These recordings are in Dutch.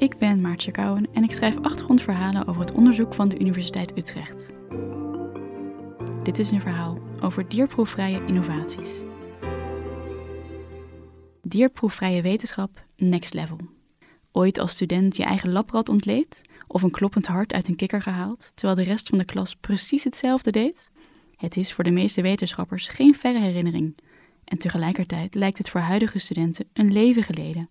Ik ben Maartje Kouwen en ik schrijf achtergrondverhalen over het onderzoek van de Universiteit Utrecht. Dit is een verhaal over dierproefvrije innovaties. Dierproefvrije wetenschap next level. Ooit als student je eigen labrad ontleed of een kloppend hart uit een kikker gehaald, terwijl de rest van de klas precies hetzelfde deed? Het is voor de meeste wetenschappers geen verre herinnering. En tegelijkertijd lijkt het voor huidige studenten een leven geleden.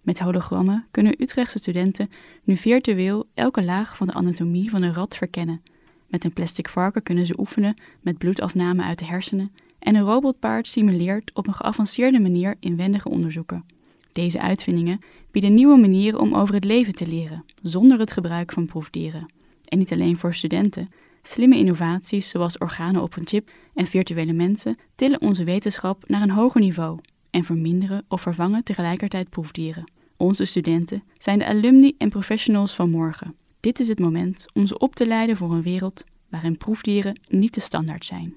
Met hologrammen kunnen Utrechtse studenten nu virtueel elke laag van de anatomie van een rat verkennen. Met een plastic varken kunnen ze oefenen met bloedafname uit de hersenen en een robotpaard simuleert op een geavanceerde manier inwendige onderzoeken. Deze uitvindingen bieden nieuwe manieren om over het leven te leren, zonder het gebruik van proefdieren. En niet alleen voor studenten. Slimme innovaties zoals organen op een chip en virtuele mensen tillen onze wetenschap naar een hoger niveau en verminderen of vervangen tegelijkertijd proefdieren. Onze studenten zijn de alumni en professionals van morgen. Dit is het moment om ze op te leiden voor een wereld waarin proefdieren niet de standaard zijn.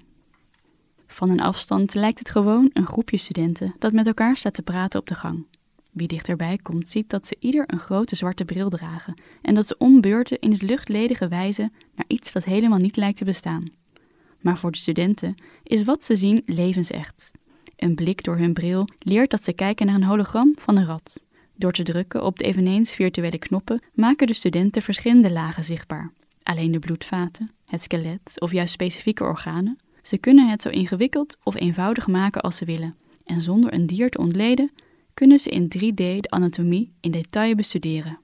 Van een afstand lijkt het gewoon een groepje studenten dat met elkaar staat te praten op de gang. Wie dichterbij komt, ziet dat ze ieder een grote zwarte bril dragen en dat ze ombeurten in het luchtledige wijzen naar iets dat helemaal niet lijkt te bestaan. Maar voor de studenten is wat ze zien levensecht. Een blik door hun bril leert dat ze kijken naar een hologram van een rat. Door te drukken op de eveneens virtuele knoppen maken de studenten verschillende lagen zichtbaar. Alleen de bloedvaten, het skelet of juist specifieke organen. Ze kunnen het zo ingewikkeld of eenvoudig maken als ze willen. En zonder een dier te ontleden, kunnen ze in 3D de anatomie in detail bestuderen.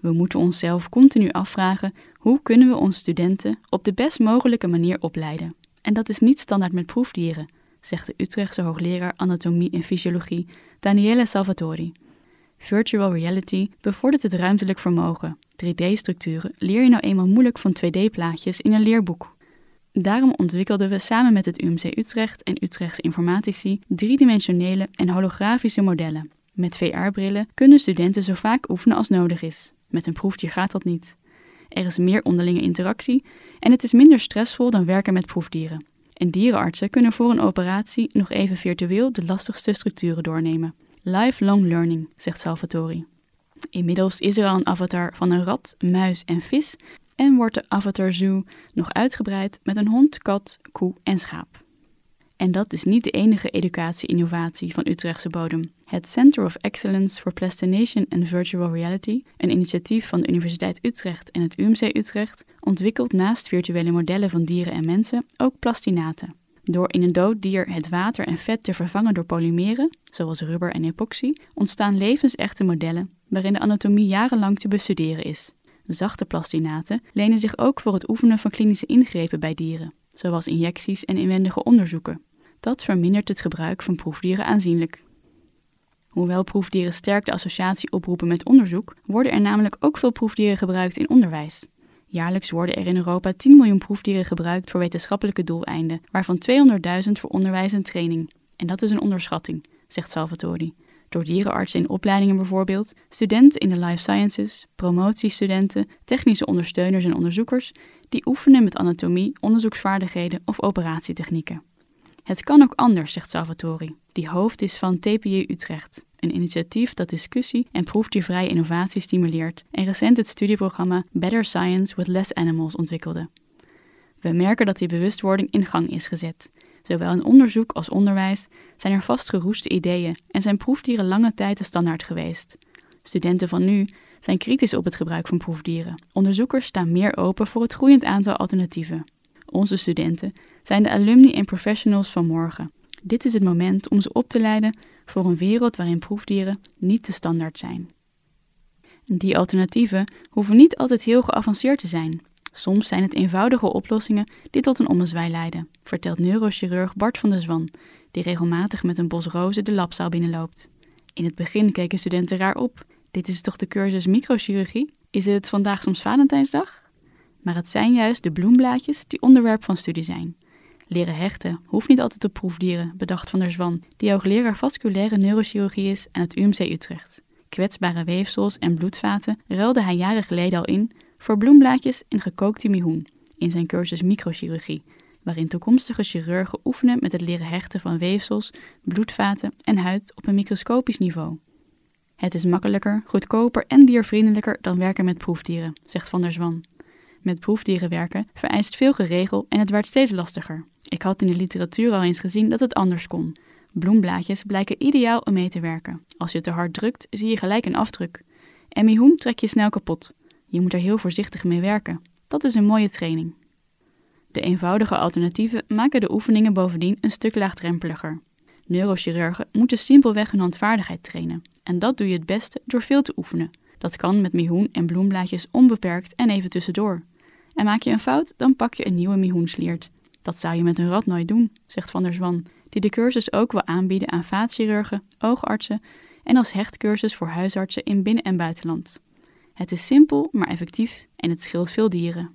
We moeten onszelf continu afvragen hoe kunnen we onze studenten op de best mogelijke manier opleiden. En dat is niet standaard met proefdieren, zegt de Utrechtse hoogleraar anatomie en fysiologie Daniele Salvatori. Virtual reality bevordert het ruimtelijk vermogen. 3D-structuren leer je nou eenmaal moeilijk van 2D-plaatjes in een leerboek. Daarom ontwikkelden we samen met het UMC Utrecht en Utrechtse informatici driedimensionele en holografische modellen. Met VR-brillen kunnen studenten zo vaak oefenen als nodig is. Met een proefdier gaat dat niet. Er is meer onderlinge interactie en het is minder stressvol dan werken met proefdieren. En dierenartsen kunnen voor een operatie nog even virtueel de lastigste structuren doornemen. Lifelong learning, zegt Salvatori. Inmiddels is er al een avatar van een rat, muis en vis en wordt de Avatar Zoo nog uitgebreid met een hond, kat, koe en schaap. En dat is niet de enige educatie-innovatie van Utrechtse bodem. Het Center of Excellence for Plastination and Virtual Reality, een initiatief van de Universiteit Utrecht en het UMC Utrecht, ontwikkelt naast virtuele modellen van dieren en mensen ook plastinaten. Door in een dood dier het water en vet te vervangen door polymeren, zoals rubber en epoxy, ontstaan levensechte modellen waarin de anatomie jarenlang te bestuderen is. Zachte plastinaten lenen zich ook voor het oefenen van klinische ingrepen bij dieren, zoals injecties en inwendige onderzoeken. Dat vermindert het gebruik van proefdieren aanzienlijk. Hoewel proefdieren sterk de associatie oproepen met onderzoek, worden er namelijk ook veel proefdieren gebruikt in onderwijs. Jaarlijks worden er in Europa 10 miljoen proefdieren gebruikt voor wetenschappelijke doeleinden, waarvan 200.000 voor onderwijs en training. En dat is een onderschatting, zegt Salvatori. Door dierenartsen in opleidingen bijvoorbeeld, studenten in de life sciences, promotiestudenten, technische ondersteuners en onderzoekers die oefenen met anatomie, onderzoeksvaardigheden of operatietechnieken. Het kan ook anders, zegt Salvatori, die hoofd is van TPU Utrecht, een initiatief dat discussie en proefdiervrije innovatie stimuleert en recent het studieprogramma Better Science with Less Animals ontwikkelde. We merken dat die bewustwording in gang is gezet. Zowel in onderzoek als onderwijs zijn er vastgeroeste ideeën en zijn proefdieren lange tijd de standaard geweest. Studenten van nu zijn kritisch op het gebruik van proefdieren. Onderzoekers staan meer open voor het groeiend aantal alternatieven. Onze studenten zijn de alumni en professionals van morgen. Dit is het moment om ze op te leiden voor een wereld waarin proefdieren niet de standaard zijn. Die alternatieven hoeven niet altijd heel geavanceerd te zijn. Soms zijn het eenvoudige oplossingen die tot een ommezwaai leiden, vertelt neurochirurg Bart van der Zwan, die regelmatig met een bos rozen de labzaal binnenloopt. In het begin keken studenten raar op. Dit is toch de cursus microchirurgie? Is het vandaag soms Valentijnsdag? Maar het zijn juist de bloemblaadjes die onderwerp van studie zijn. Leren hechten hoeft niet altijd op proefdieren, bedacht Van der Zwan, die hoogleraar vasculaire neurochirurgie is aan het UMC Utrecht. Kwetsbare weefsels en bloedvaten ruilde hij jaren geleden al in voor bloemblaadjes en gekookte mihoen in zijn cursus microchirurgie, waarin toekomstige chirurgen oefenen met het leren hechten van weefsels, bloedvaten en huid op een microscopisch niveau. Het is makkelijker, goedkoper en diervriendelijker dan werken met proefdieren, zegt Van der Zwan. Met proefdieren werken vereist veel geregel en het werd steeds lastiger. Ik had in de literatuur al eens gezien dat het anders kon. Bloemblaadjes blijken ideaal om mee te werken. Als je te hard drukt, zie je gelijk een afdruk. En mihoen trek je snel kapot. Je moet er heel voorzichtig mee werken. Dat is een mooie training. De eenvoudige alternatieven maken de oefeningen bovendien een stuk laagdrempeliger. Neurochirurgen moeten simpelweg hun handvaardigheid trainen. En dat doe je het beste door veel te oefenen. Dat kan met mihoen en bloemblaadjes onbeperkt en even tussendoor. En maak je een fout, dan pak je een nieuwe mihoensliert. Dat zou je met een rat nooit doen, zegt Van der Zwan, die de cursus ook wil aanbieden aan vaatchirurgen, oogartsen en als hechtcursus voor huisartsen in binnen- en buitenland. Het is simpel, maar effectief en het scheelt veel dieren.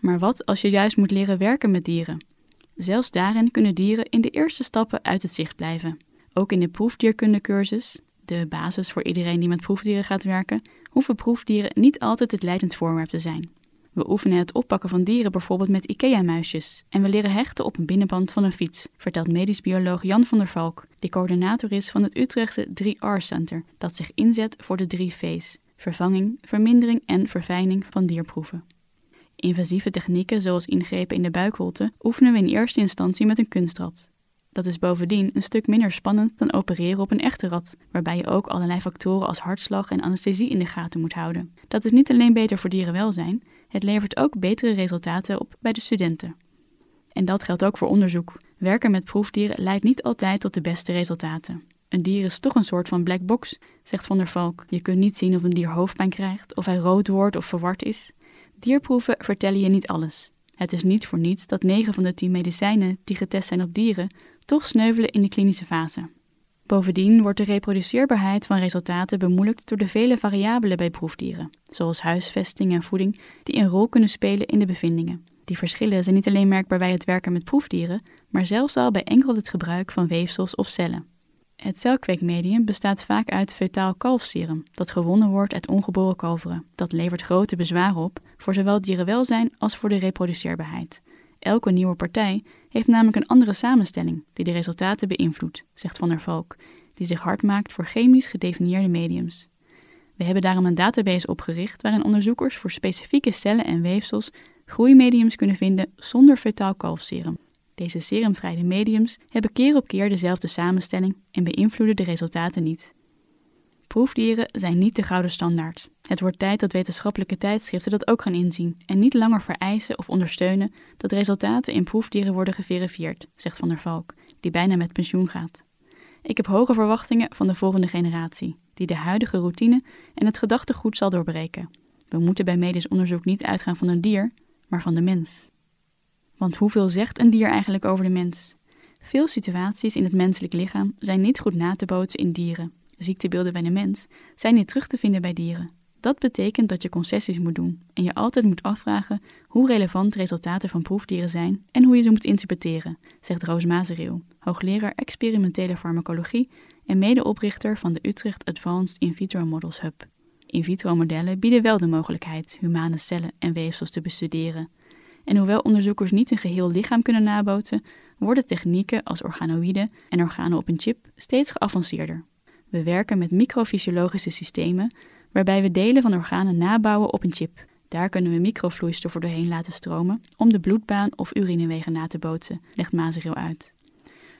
Maar wat als je juist moet leren werken met dieren? Zelfs daarin kunnen dieren in de eerste stappen uit het zicht blijven. Ook in de proefdierkundecursus, de basis voor iedereen die met proefdieren gaat werken, hoeven proefdieren niet altijd het leidend voorwerp te zijn. We oefenen het oppakken van dieren bijvoorbeeld met IKEA-muisjes. En we leren hechten op een binnenband van een fiets, vertelt medisch bioloog Jan van der Valk, die coördinator is van het Utrechtse 3R-center, dat zich inzet voor de drie V's: vervanging, vermindering en verfijning van dierproeven. Invasieve technieken zoals ingrepen in de buikholte oefenen we in eerste instantie met een kunstrat. Dat is bovendien een stuk minder spannend dan opereren op een echte rat, waarbij je ook allerlei factoren als hartslag en anesthesie in de gaten moet houden. Dat is niet alleen beter voor dierenwelzijn, het levert ook betere resultaten op bij de studenten. En dat geldt ook voor onderzoek. Werken met proefdieren leidt niet altijd tot de beste resultaten. Een dier is toch een soort van black box, zegt Van der Valk. Je kunt niet zien of een dier hoofdpijn krijgt, of hij rood wordt of verward is. Dierproeven vertellen je niet alles. Het is niet voor niets dat 9 van de 10 medicijnen die getest zijn op dieren toch sneuvelen in de klinische fase. Bovendien wordt de reproduceerbaarheid van resultaten bemoeilijkt door de vele variabelen bij proefdieren, zoals huisvesting en voeding, die een rol kunnen spelen in de bevindingen. Die verschillen zijn niet alleen merkbaar bij het werken met proefdieren, maar zelfs al bij enkel het gebruik van weefsels of cellen. Het celkweekmedium bestaat vaak uit fetaal kalfserum, dat gewonnen wordt uit ongeboren kalveren. Dat levert grote bezwaren op voor zowel dierenwelzijn als voor de reproduceerbaarheid. Elke nieuwe partij heeft namelijk een andere samenstelling die de resultaten beïnvloedt, zegt Van der Valk, die zich hard maakt voor chemisch gedefinieerde mediums. We hebben daarom een database opgericht waarin onderzoekers voor specifieke cellen en weefsels groeimediums kunnen vinden zonder fetaal kalfserum. Deze serumvrije mediums hebben keer op keer dezelfde samenstelling en beïnvloeden de resultaten niet. Proefdieren zijn niet de gouden standaard. Het wordt tijd dat wetenschappelijke tijdschriften dat ook gaan inzien en niet langer vereisen of ondersteunen dat resultaten in proefdieren worden geverifieerd, zegt Van der Valk, die bijna met pensioen gaat. Ik heb hoge verwachtingen van de volgende generatie, die de huidige routine en het gedachtegoed zal doorbreken. We moeten bij medisch onderzoek niet uitgaan van een dier, maar van de mens. Want hoeveel zegt een dier eigenlijk over de mens? Veel situaties in het menselijk lichaam zijn niet goed na te bootsen in dieren. Ziektebeelden bij de mens zijn niet terug te vinden bij dieren. Dat betekent dat je concessies moet doen en je altijd moet afvragen hoe relevant resultaten van proefdieren zijn en hoe je ze moet interpreteren, zegt Roos Mazereel, hoogleraar experimentele farmacologie en medeoprichter van de Utrecht Advanced In Vitro Models Hub. In vitro modellen bieden wel de mogelijkheid humane cellen en weefsels te bestuderen. En hoewel onderzoekers niet een geheel lichaam kunnen nabootsen, worden technieken als organoïden en organen op een chip steeds geavanceerder. We werken met microfysiologische systemen waarbij we delen van organen nabouwen op een chip. Daar kunnen we microvloeistoffen doorheen laten stromen om de bloedbaan of urinewegen na te bootsen, legt Mazereel uit.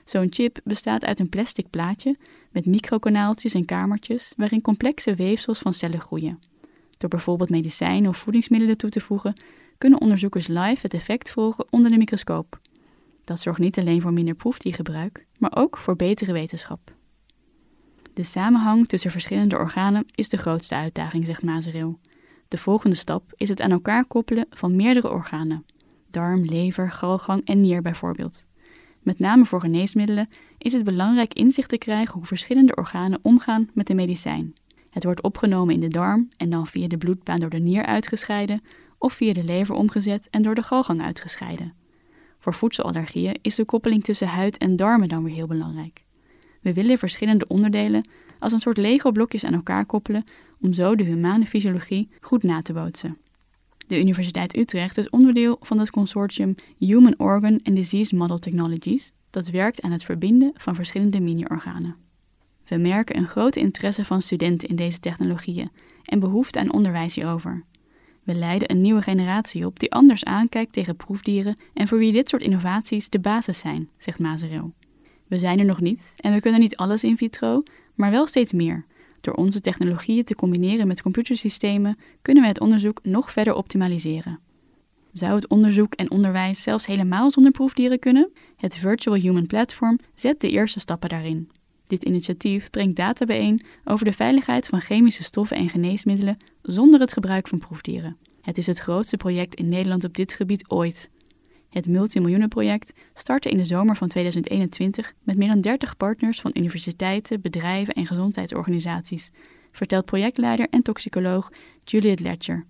Zo'n chip bestaat uit een plastic plaatje met microkanaaltjes en kamertjes waarin complexe weefsels van cellen groeien. Door bijvoorbeeld medicijnen of voedingsmiddelen toe te voegen, kunnen onderzoekers live het effect volgen onder de microscoop. Dat zorgt niet alleen voor minder proefdiergebruik, maar ook voor betere wetenschap. De samenhang tussen verschillende organen is de grootste uitdaging, zegt Mazereel. De volgende stap is het aan elkaar koppelen van meerdere organen. Darm, lever, galgang en nier bijvoorbeeld. Met name voor geneesmiddelen is het belangrijk inzicht te krijgen hoe verschillende organen omgaan met de medicijn. Het wordt opgenomen in de darm en dan via de bloedbaan door de nier uitgescheiden of via de lever omgezet en door de galgang uitgescheiden. Voor voedselallergieën is de koppeling tussen huid en darmen dan weer heel belangrijk. We willen verschillende onderdelen als een soort Lego-blokjes aan elkaar koppelen om zo de humane fysiologie goed na te bootsen. De Universiteit Utrecht is onderdeel van het consortium Human Organ and Disease Model Technologies, dat werkt aan het verbinden van verschillende mini-organen. We merken een grote interesse van studenten in deze technologieën en behoefte aan onderwijs hierover. We leiden een nieuwe generatie op die anders aankijkt tegen proefdieren en voor wie dit soort innovaties de basis zijn, zegt Mazereel. We zijn er nog niet en we kunnen niet alles in vitro, maar wel steeds meer. Door onze technologieën te combineren met computersystemen kunnen we het onderzoek nog verder optimaliseren. Zou het onderzoek en onderwijs zelfs helemaal zonder proefdieren kunnen? Het Virtual Human Platform zet de eerste stappen daarin. Dit initiatief brengt data bijeen over de veiligheid van chemische stoffen en geneesmiddelen zonder het gebruik van proefdieren. Het is het grootste project in Nederland op dit gebied ooit. Het multimiljoenenproject startte in de zomer van 2021 met meer dan 30 partners van universiteiten, bedrijven en gezondheidsorganisaties, vertelt projectleider en toxicoloog Juliet Ledger.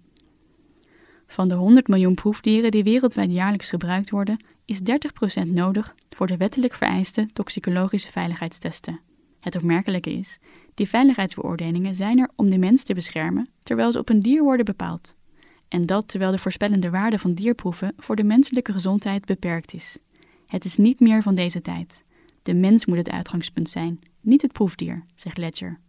Van de 100 miljoen proefdieren die wereldwijd jaarlijks gebruikt worden, is 30% nodig voor de wettelijk vereiste toxicologische veiligheidstesten. Het opmerkelijke is, die veiligheidsbeoordelingen zijn er om de mens te beschermen terwijl ze op een dier worden bepaald. En dat terwijl de voorspellende waarde van dierproeven voor de menselijke gezondheid beperkt is. Het is niet meer van deze tijd. De mens moet het uitgangspunt zijn, niet het proefdier, zegt Ledger.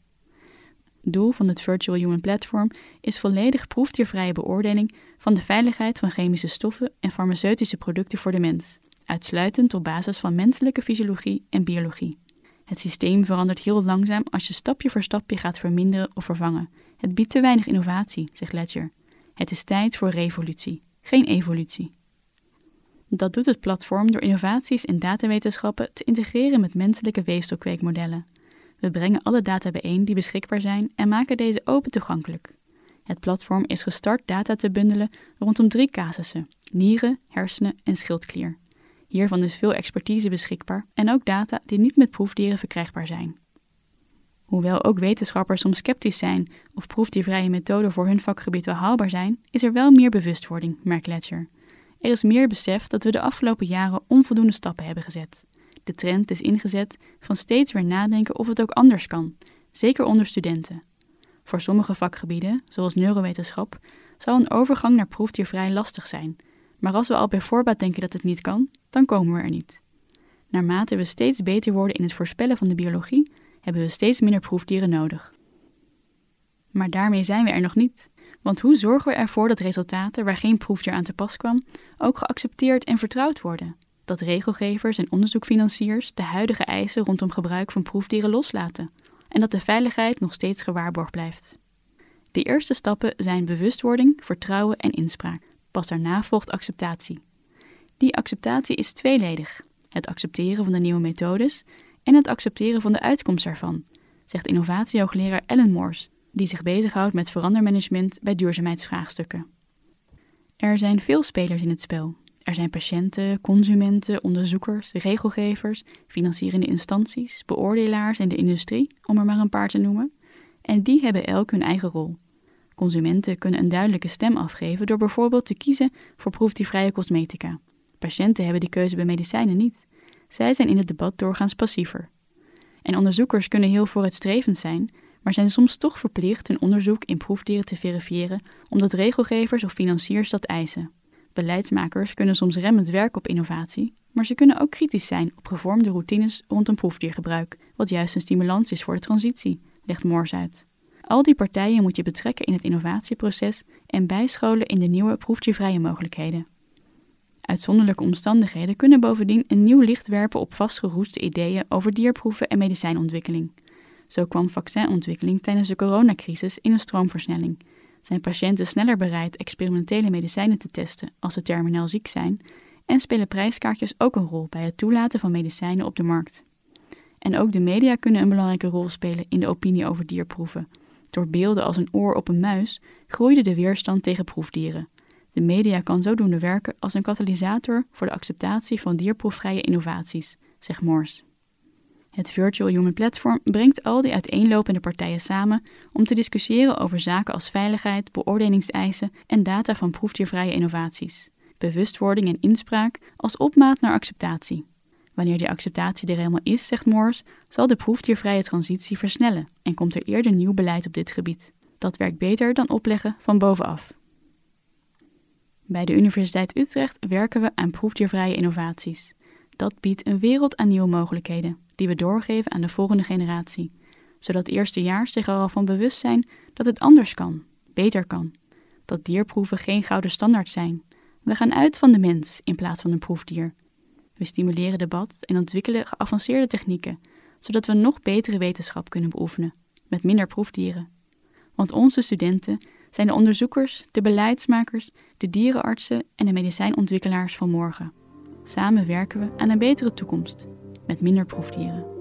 Doel van het Virtual Human Platform is volledig proefdiervrije beoordeling van de veiligheid van chemische stoffen en farmaceutische producten voor de mens, uitsluitend op basis van menselijke fysiologie en biologie. Het systeem verandert heel langzaam als je stapje voor stapje gaat verminderen of vervangen. Het biedt te weinig innovatie, zegt Ledger. Het is tijd voor revolutie, geen evolutie. Dat doet het platform door innovaties in datawetenschappen te integreren met menselijke weefselkweekmodellen. We brengen alle data bijeen die beschikbaar zijn en maken deze open toegankelijk. Het platform is gestart data te bundelen rondom drie casussen: nieren, hersenen en schildklier. Hiervan is veel expertise beschikbaar en ook data die niet met proefdieren verkrijgbaar zijn. Hoewel ook wetenschappers soms sceptisch zijn of proefdiervrije methoden voor hun vakgebied wel haalbaar zijn, is er wel meer bewustwording, merkt Ledger. Er is meer besef dat we de afgelopen jaren onvoldoende stappen hebben gezet. De trend is ingezet van steeds weer nadenken of het ook anders kan, zeker onder studenten. Voor sommige vakgebieden, zoals neurowetenschap, zal een overgang naar proefdiervrij lastig zijn, maar als we al bij voorbaat denken dat het niet kan, dan komen we er niet. Naarmate we steeds beter worden in het voorspellen van de biologie, hebben we steeds minder proefdieren nodig. Maar daarmee zijn we er nog niet. Want hoe zorgen we ervoor dat resultaten waar geen proefdier aan te pas kwam, ook geaccepteerd en vertrouwd worden? Dat regelgevers en onderzoekfinanciers de huidige eisen rondom gebruik van proefdieren loslaten en dat de veiligheid nog steeds gewaarborgd blijft. De eerste stappen zijn bewustwording, vertrouwen en inspraak. Pas daarna volgt acceptatie. Die acceptatie is tweeledig: het accepteren van de nieuwe methodes en het accepteren van de uitkomst ervan, zegt innovatiehoogleraar Ellen Morse, die zich bezighoudt met verandermanagement bij duurzaamheidsvraagstukken. Er zijn veel spelers in het spel. Er zijn patiënten, consumenten, onderzoekers, regelgevers, financierende instanties, beoordelaars en de industrie, om er maar een paar te noemen. En die hebben elk hun eigen rol. Consumenten kunnen een duidelijke stem afgeven door bijvoorbeeld te kiezen voor proefdiervrije cosmetica. Patiënten hebben die keuze bij medicijnen niet. Zij zijn in het debat doorgaans passiever. En onderzoekers kunnen heel vooruitstrevend zijn, maar zijn soms toch verplicht hun onderzoek in proefdieren te verifiëren omdat regelgevers of financiers dat eisen. Beleidsmakers kunnen soms remmend werken op innovatie, maar ze kunnen ook kritisch zijn op gevormde routines rond een proefdiergebruik, wat juist een stimulans is voor de transitie, legt Moors uit. Al die partijen moet je betrekken in het innovatieproces en bijscholen in de nieuwe proefdiervrije mogelijkheden. Uitzonderlijke omstandigheden kunnen bovendien een nieuw licht werpen op vastgeroeste ideeën over dierproeven en medicijnontwikkeling. Zo kwam vaccinontwikkeling tijdens de coronacrisis in een stroomversnelling. Zijn patiënten sneller bereid experimentele medicijnen te testen als ze terminaal ziek zijn? En spelen prijskaartjes ook een rol bij het toelaten van medicijnen op de markt? En ook de media kunnen een belangrijke rol spelen in de opinie over dierproeven. Door beelden als een oor op een muis groeide de weerstand tegen proefdieren. De media kan zodoende werken als een katalysator voor de acceptatie van dierproefvrije innovaties, zegt Morse. Het Virtual Human Platform brengt al die uiteenlopende partijen samen om te discussiëren over zaken als veiligheid, beoordelingseisen en data van proefdiervrije innovaties. Bewustwording en inspraak als opmaat naar acceptatie. Wanneer die acceptatie er helemaal is, zegt Morse, zal de proefdiervrije transitie versnellen en komt er eerder nieuw beleid op dit gebied. Dat werkt beter dan opleggen van bovenaf. Bij de Universiteit Utrecht werken we aan proefdiervrije innovaties. Dat biedt een wereld aan nieuwe mogelijkheden, die we doorgeven aan de volgende generatie. zodat eerstejaars zich er al van bewust zijn dat het anders kan, beter kan. Dat dierproeven geen gouden standaard zijn. We gaan uit van de mens in plaats van een proefdier. We stimuleren debat en ontwikkelen geavanceerde technieken, zodat we nog betere wetenschap kunnen beoefenen, met minder proefdieren. Want onze studenten zijn de onderzoekers, de beleidsmakers, de dierenartsen en de medicijnontwikkelaars van morgen. Samen werken we aan een betere toekomst, met minder proefdieren.